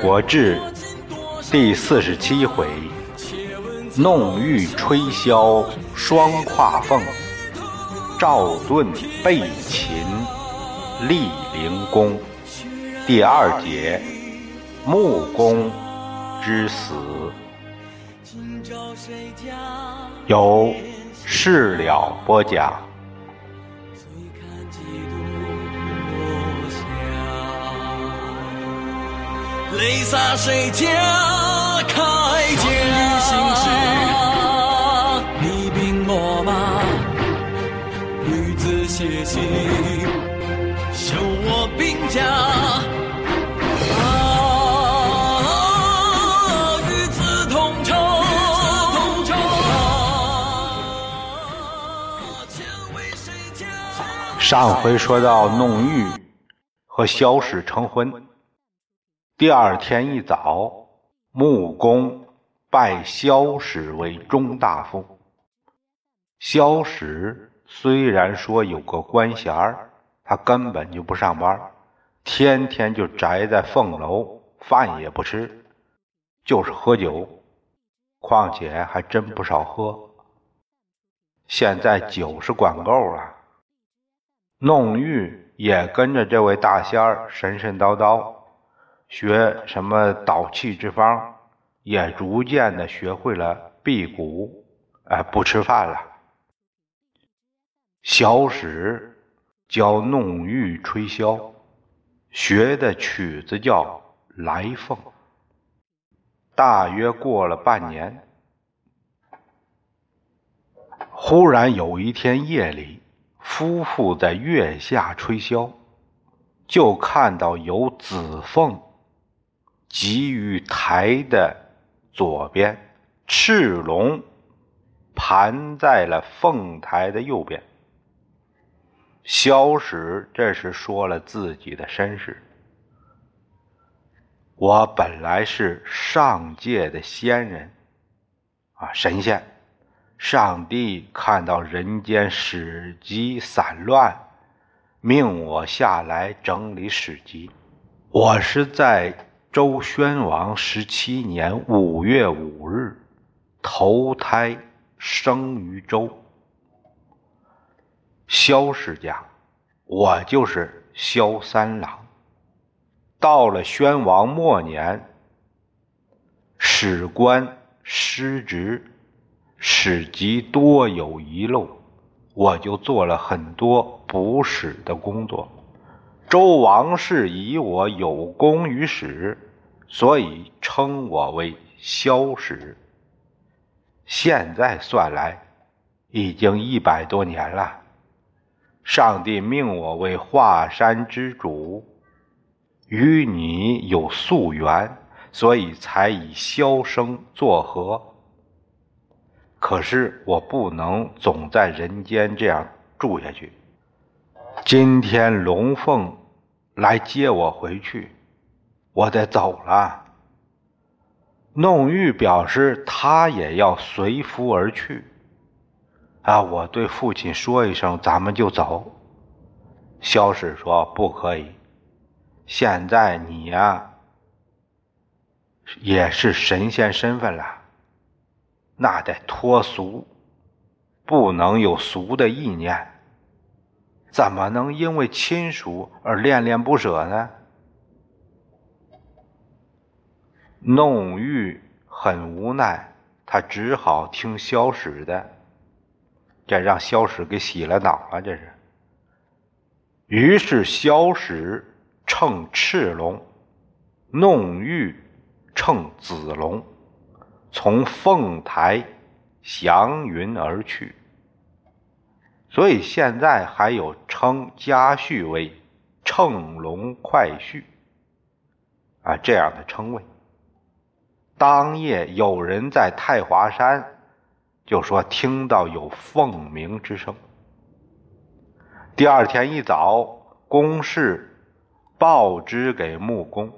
国志第四十七回：弄玉吹箫双跨凤，赵盾背秦立灵公。第二节：穆公之死。由事了播讲。泪洒谁家铠甲？你兵我马，女子写信，修我兵家。啊，与子同仇，同仇。上回说到弄玉和萧史成婚。第二天一早，穆公拜萧史为中大夫。萧史虽然说有个官衔儿，他根本就不上班，天天就宅在凤楼，饭也不吃，就是喝酒，况且还真不少喝。现在酒是管够了，弄玉也跟着这位大仙儿神神叨叨。学什么导气之方，也逐渐的学会了辟谷，哎，不吃饭了。小史教弄玉吹箫，学的曲子叫《来凤》。大约过了半年，忽然有一天夜里，夫妇在月下吹箫，就看到有紫凤。集于台的左边，赤龙盘在了凤台的右边。萧史这时说了自己的身世：我本来是上界的仙人，啊，神仙。上帝看到人间史籍散乱，命我下来整理史籍。我是在。周宣王十七年五月五日，投胎生于周。萧氏家，我就是萧三郎。到了宣王末年，史官失职，史籍多有遗漏，我就做了很多补史的工作。周王室以我有功于史，所以称我为萧史。现在算来，已经一百多年了。上帝命我为华山之主，与你有宿缘，所以才以萧生作和。可是我不能总在人间这样住下去。今天龙凤。来接我回去，我得走了。弄玉表示他也要随夫而去。啊，我对父亲说一声，咱们就走。萧史说不可以，现在你呀也是神仙身份了，那得脱俗，不能有俗的意念。怎么能因为亲属而恋恋不舍呢？弄玉很无奈，他只好听萧史的，这让萧史给洗了脑了。这是。于是萧史乘赤龙，弄玉乘紫龙，从凤台祥云而去。所以现在还有称家婿为乘龙快婿啊这样的称谓。当夜有人在太华山就说听到有凤鸣之声。第二天一早，公事报知给穆公。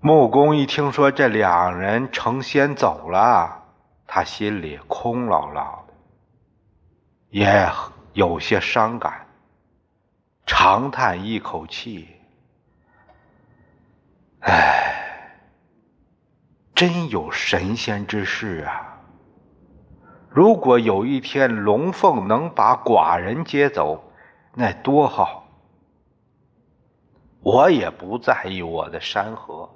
穆公一听说这两人成仙走了，他心里空落落。也有些伤感，长叹一口气：“哎，真有神仙之事啊！如果有一天龙凤能把寡人接走，那多好！我也不在意我的山河。”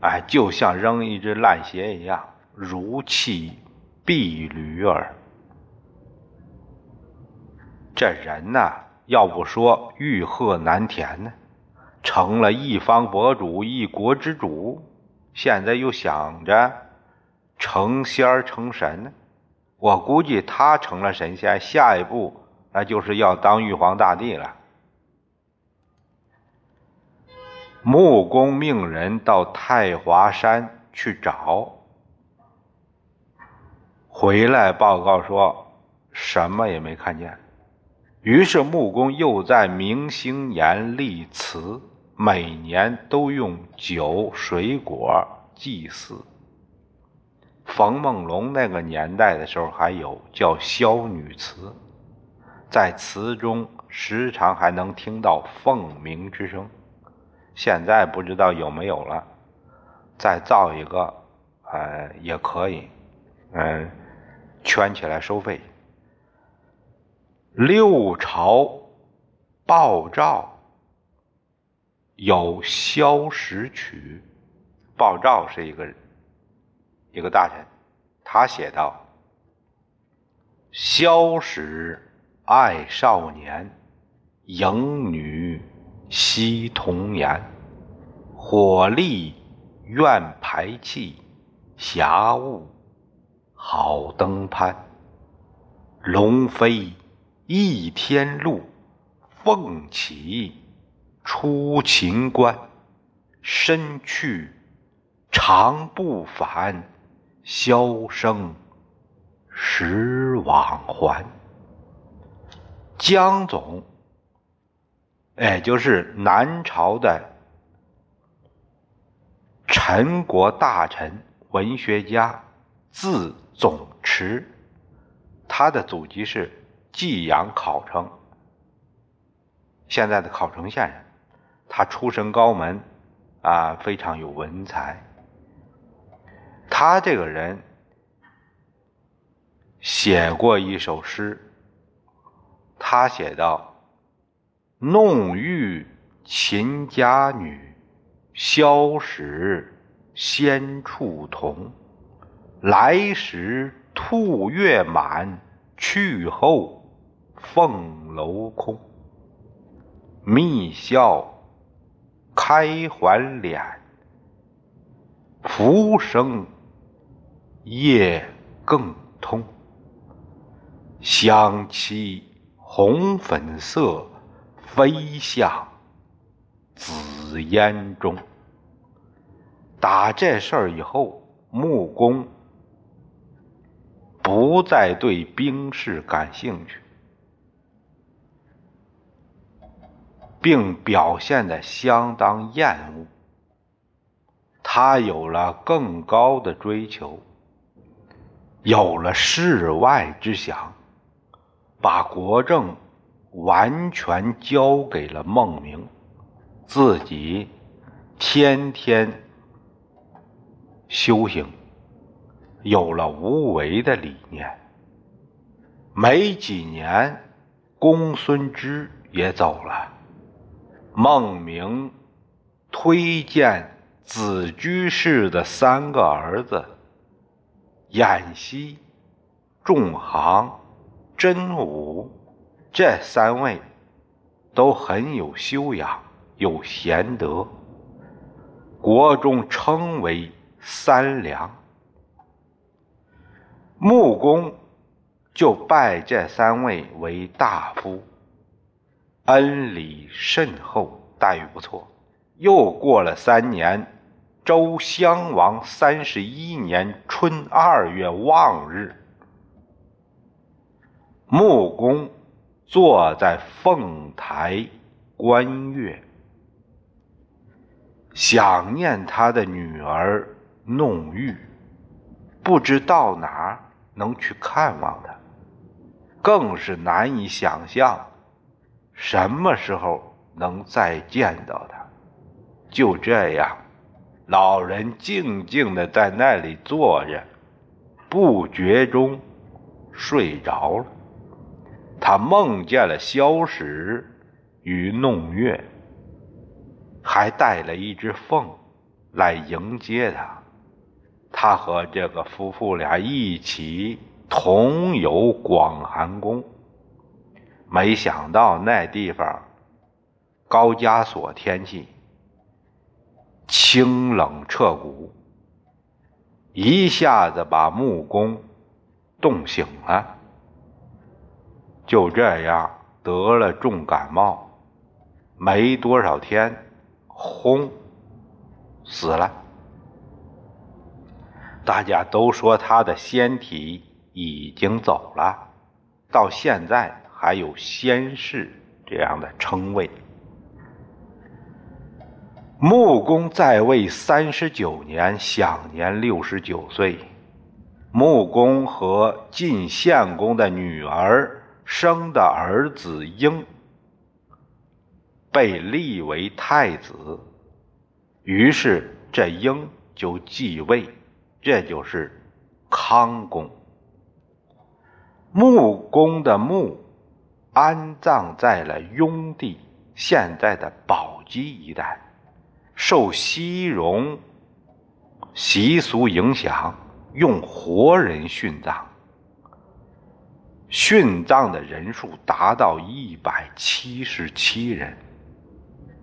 哎，就像扔一只烂鞋一样，如弃碧驴儿。这人呐，要不说欲壑难填呢，成了一方博主、一国之主，现在又想着成仙儿成神呢。我估计他成了神仙，下一步那就是要当玉皇大帝了。木工命人到太华山去找，回来报告说什么也没看见。于是木工又在明星岩立祠，每年都用酒水果祭祀。冯梦龙那个年代的时候，还有叫萧女祠，在祠中时常还能听到凤鸣之声。现在不知道有没有了，再造一个，呃，也可以，嗯，圈起来收费。六朝鲍照有萧史曲，鲍照是一个一个大臣，他写道：“萧史爱少年，迎女。”惜童颜，火力愿排气，霞雾好登攀。龙飞一天路，凤起出秦关。身去长不返，箫声时往还。江总。哎，就是南朝的陈国大臣、文学家，字总持，他的祖籍是济阳考城，现在的考城县人。他出身高门，啊，非常有文采。他这个人写过一首诗，他写道。弄玉秦家女，萧史仙处同。来时兔月满，去后凤楼空。密笑开还脸，浮生夜更通。香妻红粉色。飞向紫烟中。打这事儿以后，木工不再对兵士感兴趣，并表现的相当厌恶。他有了更高的追求，有了世外之想，把国政。完全交给了孟明，自己天天修行，有了无为的理念。没几年，公孙支也走了。孟明推荐子居士的三个儿子：偃息、仲行、真武。这三位都很有修养，有贤德，国中称为三良。穆公就拜这三位为大夫，恩礼甚厚，待遇不错。又过了三年，周襄王三十一年春二月望日，穆公。坐在凤台观月，想念他的女儿弄玉，不知到哪儿能去看望他。更是难以想象什么时候能再见到他。就这样，老人静静的在那里坐着，不觉中睡着了。他梦见了萧史与弄月，还带了一只凤来迎接他。他和这个夫妇俩一起同游广寒宫，没想到那地方高加索天气清冷彻骨，一下子把木工冻醒了。就这样得了重感冒，没多少天，轰，死了。大家都说他的仙体已经走了，到现在还有仙士这样的称谓。穆公在位三十九年，享年六十九岁。穆公和晋献公的女儿。生的儿子婴被立为太子，于是这婴就继位，这就是康公。穆公的墓安葬在了雍地（现在的宝鸡一带），受西戎习俗影响，用活人殉葬。殉葬的人数达到一百七十七人，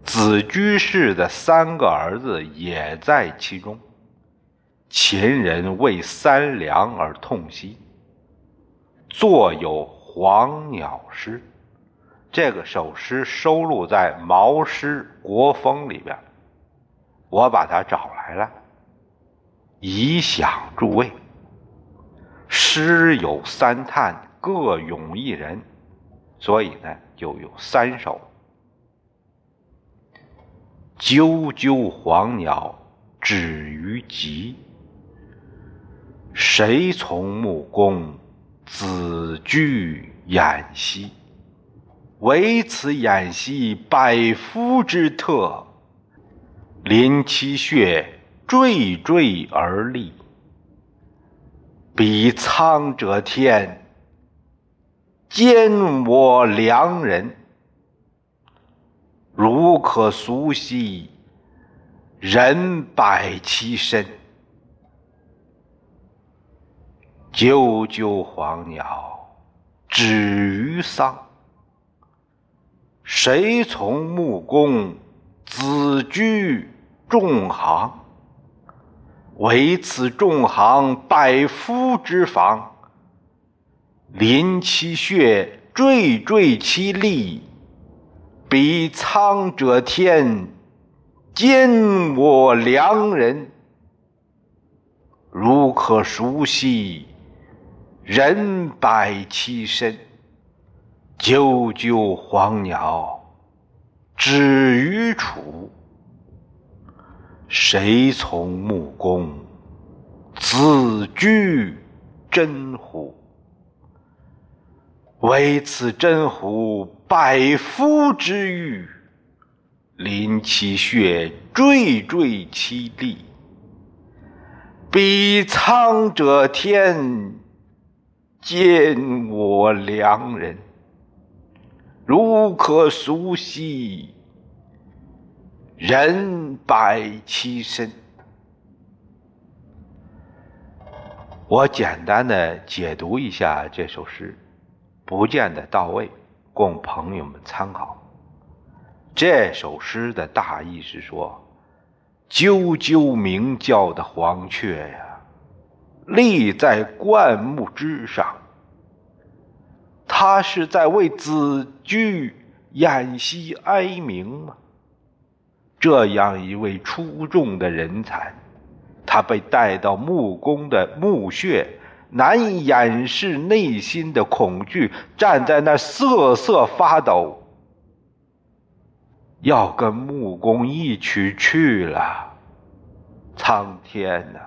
子居士的三个儿子也在其中。秦人为三良而痛惜，作有《黄鸟诗》，这个首诗收录在《毛诗国风》里边，我把它找来了，以享诸位。诗有三叹。各咏一人，所以呢，就有三首。啾啾黄鸟，止于极。谁从穆公子居偃息？唯此偃息，百夫之特。临其穴，惴惴而立。比苍者天。兼我良人，如可俗兮，人百其身。啾啾黄鸟，止于桑。谁从木工子居众行？唯此众行，百夫之防。临其穴，惴惴其力。比苍者天，兼我良人。如可熟悉，人百其身。啾啾黄鸟，止于楚。谁从穆公子居真乎？唯此真乎，百夫之欲。临其穴，惴惴其力。比苍者天，见我良人。如可俗兮，人百其身。我简单的解读一下这首诗。不见得到位，供朋友们参考。这首诗的大意是说：啾啾鸣叫的黄雀呀，立在灌木之上，他是在为子居掩息哀鸣吗？这样一位出众的人才，他被带到木工的墓穴。难以掩饰内心的恐惧，站在那瑟瑟发抖，要跟木工一起去了。苍天呐，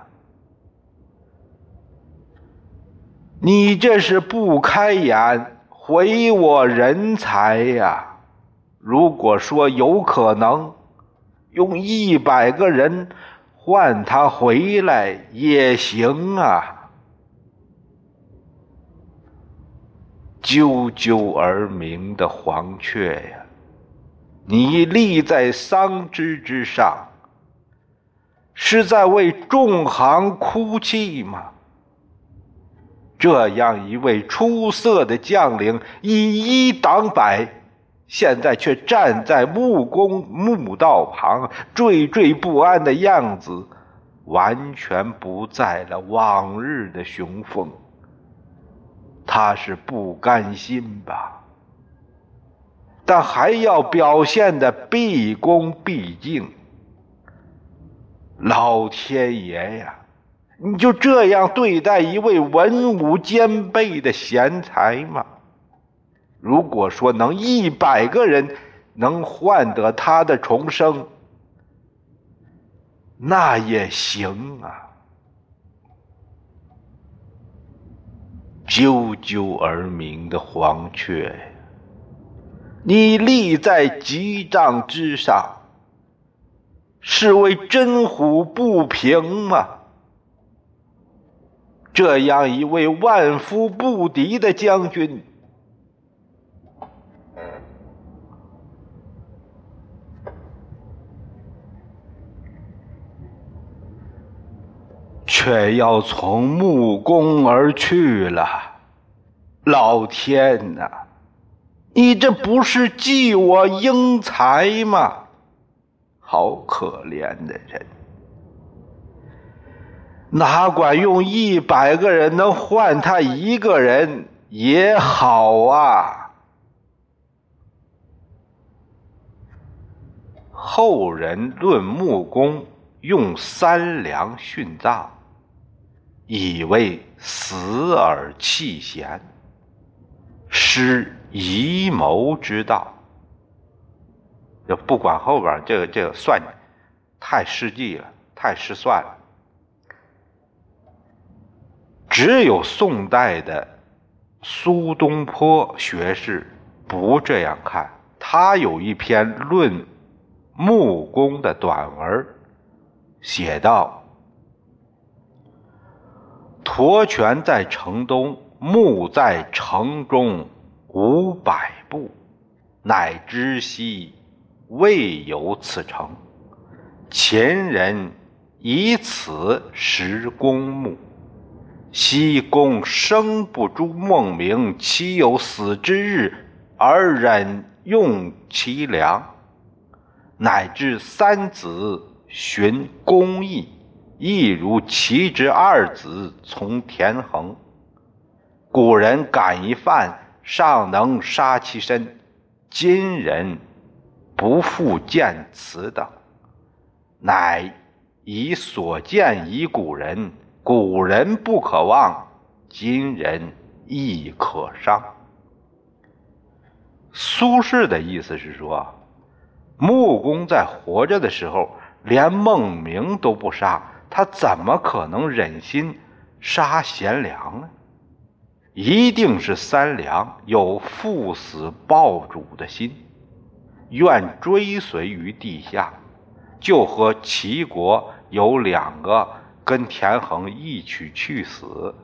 你这是不开眼毁我人才呀！如果说有可能用一百个人换他回来也行啊！啾啾而鸣的黄雀呀，你立在桑枝之上，是在为众行哭泣吗？这样一位出色的将领，以一挡百，现在却站在木工墓道旁，惴惴不安的样子，完全不在了往日的雄风。他是不甘心吧？但还要表现的毕恭毕敬。老天爷呀！你就这样对待一位文武兼备的贤才吗？如果说能一百个人能换得他的重生，那也行啊。啾啾而鸣的黄雀，你立在吉帐之上，是为真虎不平吗？这样一位万夫不敌的将军，却要从木宫而去了。老天呐，你这不是祭我英才吗？好可怜的人！哪管用一百个人能换他一个人也好啊！后人论木工用三梁殉葬，以为死而弃贤，失遗谋之道。就不管后边这个这个算太失计了，太失算了。只有宋代的苏东坡学士不这样看，他有一篇论木工的短文，写道：“驼泉在城东，木在城中五百步，乃知悉未有此城。前人以此识公木。”西宫生不诛孟明，岂有死之日而忍用其粮？乃至三子寻公义，亦如其之二子从田横。古人敢一犯，尚能杀其身；今人不复见此等，乃以所见以古人。古人不可忘，今人亦可伤。苏轼的意思是说，穆公在活着的时候，连孟明都不杀，他怎么可能忍心杀贤良呢？一定是三良有赴死报主的心，愿追随于地下，就和齐国有两个。跟田横一起去死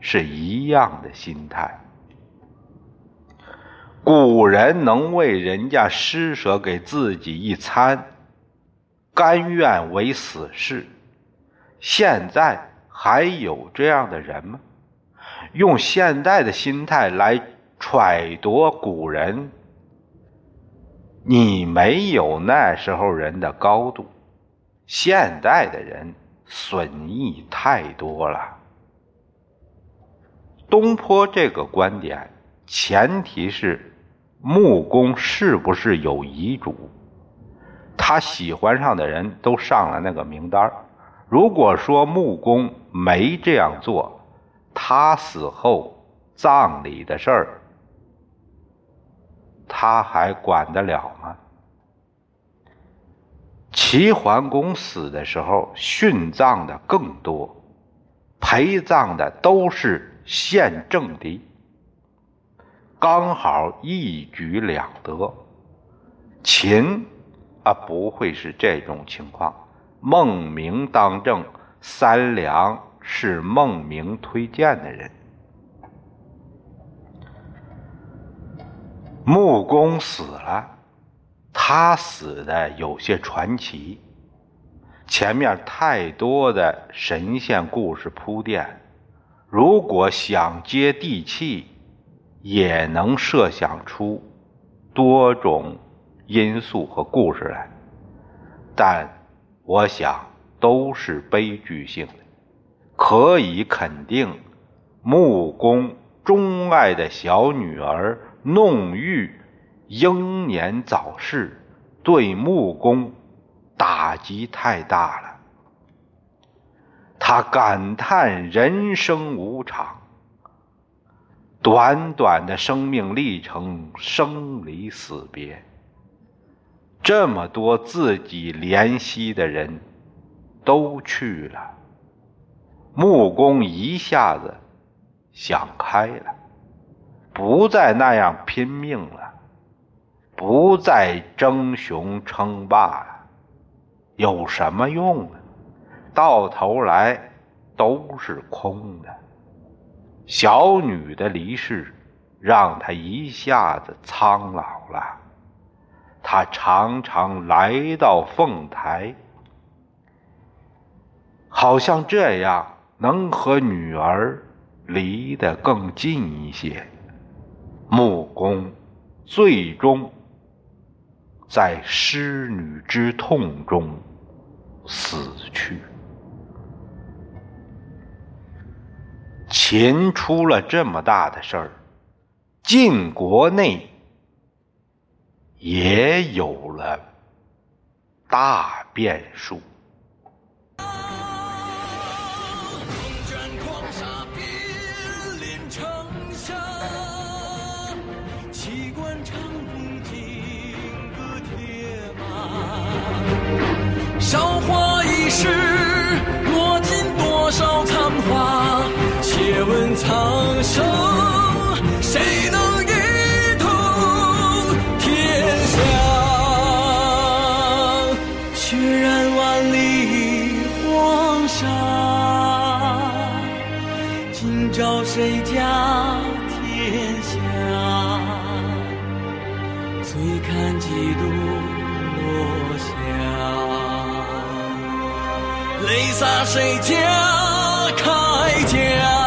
是一样的心态。古人能为人家施舍给自己一餐，甘愿为死士。现在还有这样的人吗？用现代的心态来揣度古人，你没有那时候人的高度。现代的人。损益太多了。东坡这个观点，前提是木工是不是有遗嘱？他喜欢上的人都上了那个名单如果说木工没这样做，他死后葬礼的事儿，他还管得了吗？齐桓公死的时候，殉葬的更多，陪葬的都是现政敌。刚好一举两得。秦啊，不会是这种情况。孟明当政，三良是孟明推荐的人。穆公死了，他死的有些传奇。前面太多的神仙故事铺垫，如果想接地气，也能设想出多种因素和故事来。但我想都是悲剧性的。可以肯定，穆公钟爱的小女儿。弄玉英年早逝，对木工打击太大了。他感叹人生无常，短短的生命历程，生离死别，这么多自己怜惜的人都去了，木工一下子想开了。不再那样拼命了，不再争雄称霸了，有什么用呢？到头来都是空的。小女的离世，让他一下子苍老了。他常常来到凤台，好像这样能和女儿离得更近一些。木工最终在失女之痛中死去。秦出了这么大的事儿，晋国内也有了大变数。谁家天下？醉看几度落霞。泪洒谁家铠甲？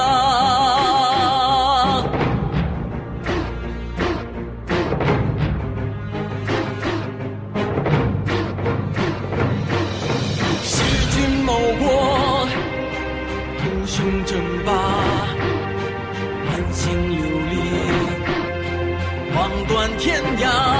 天涯。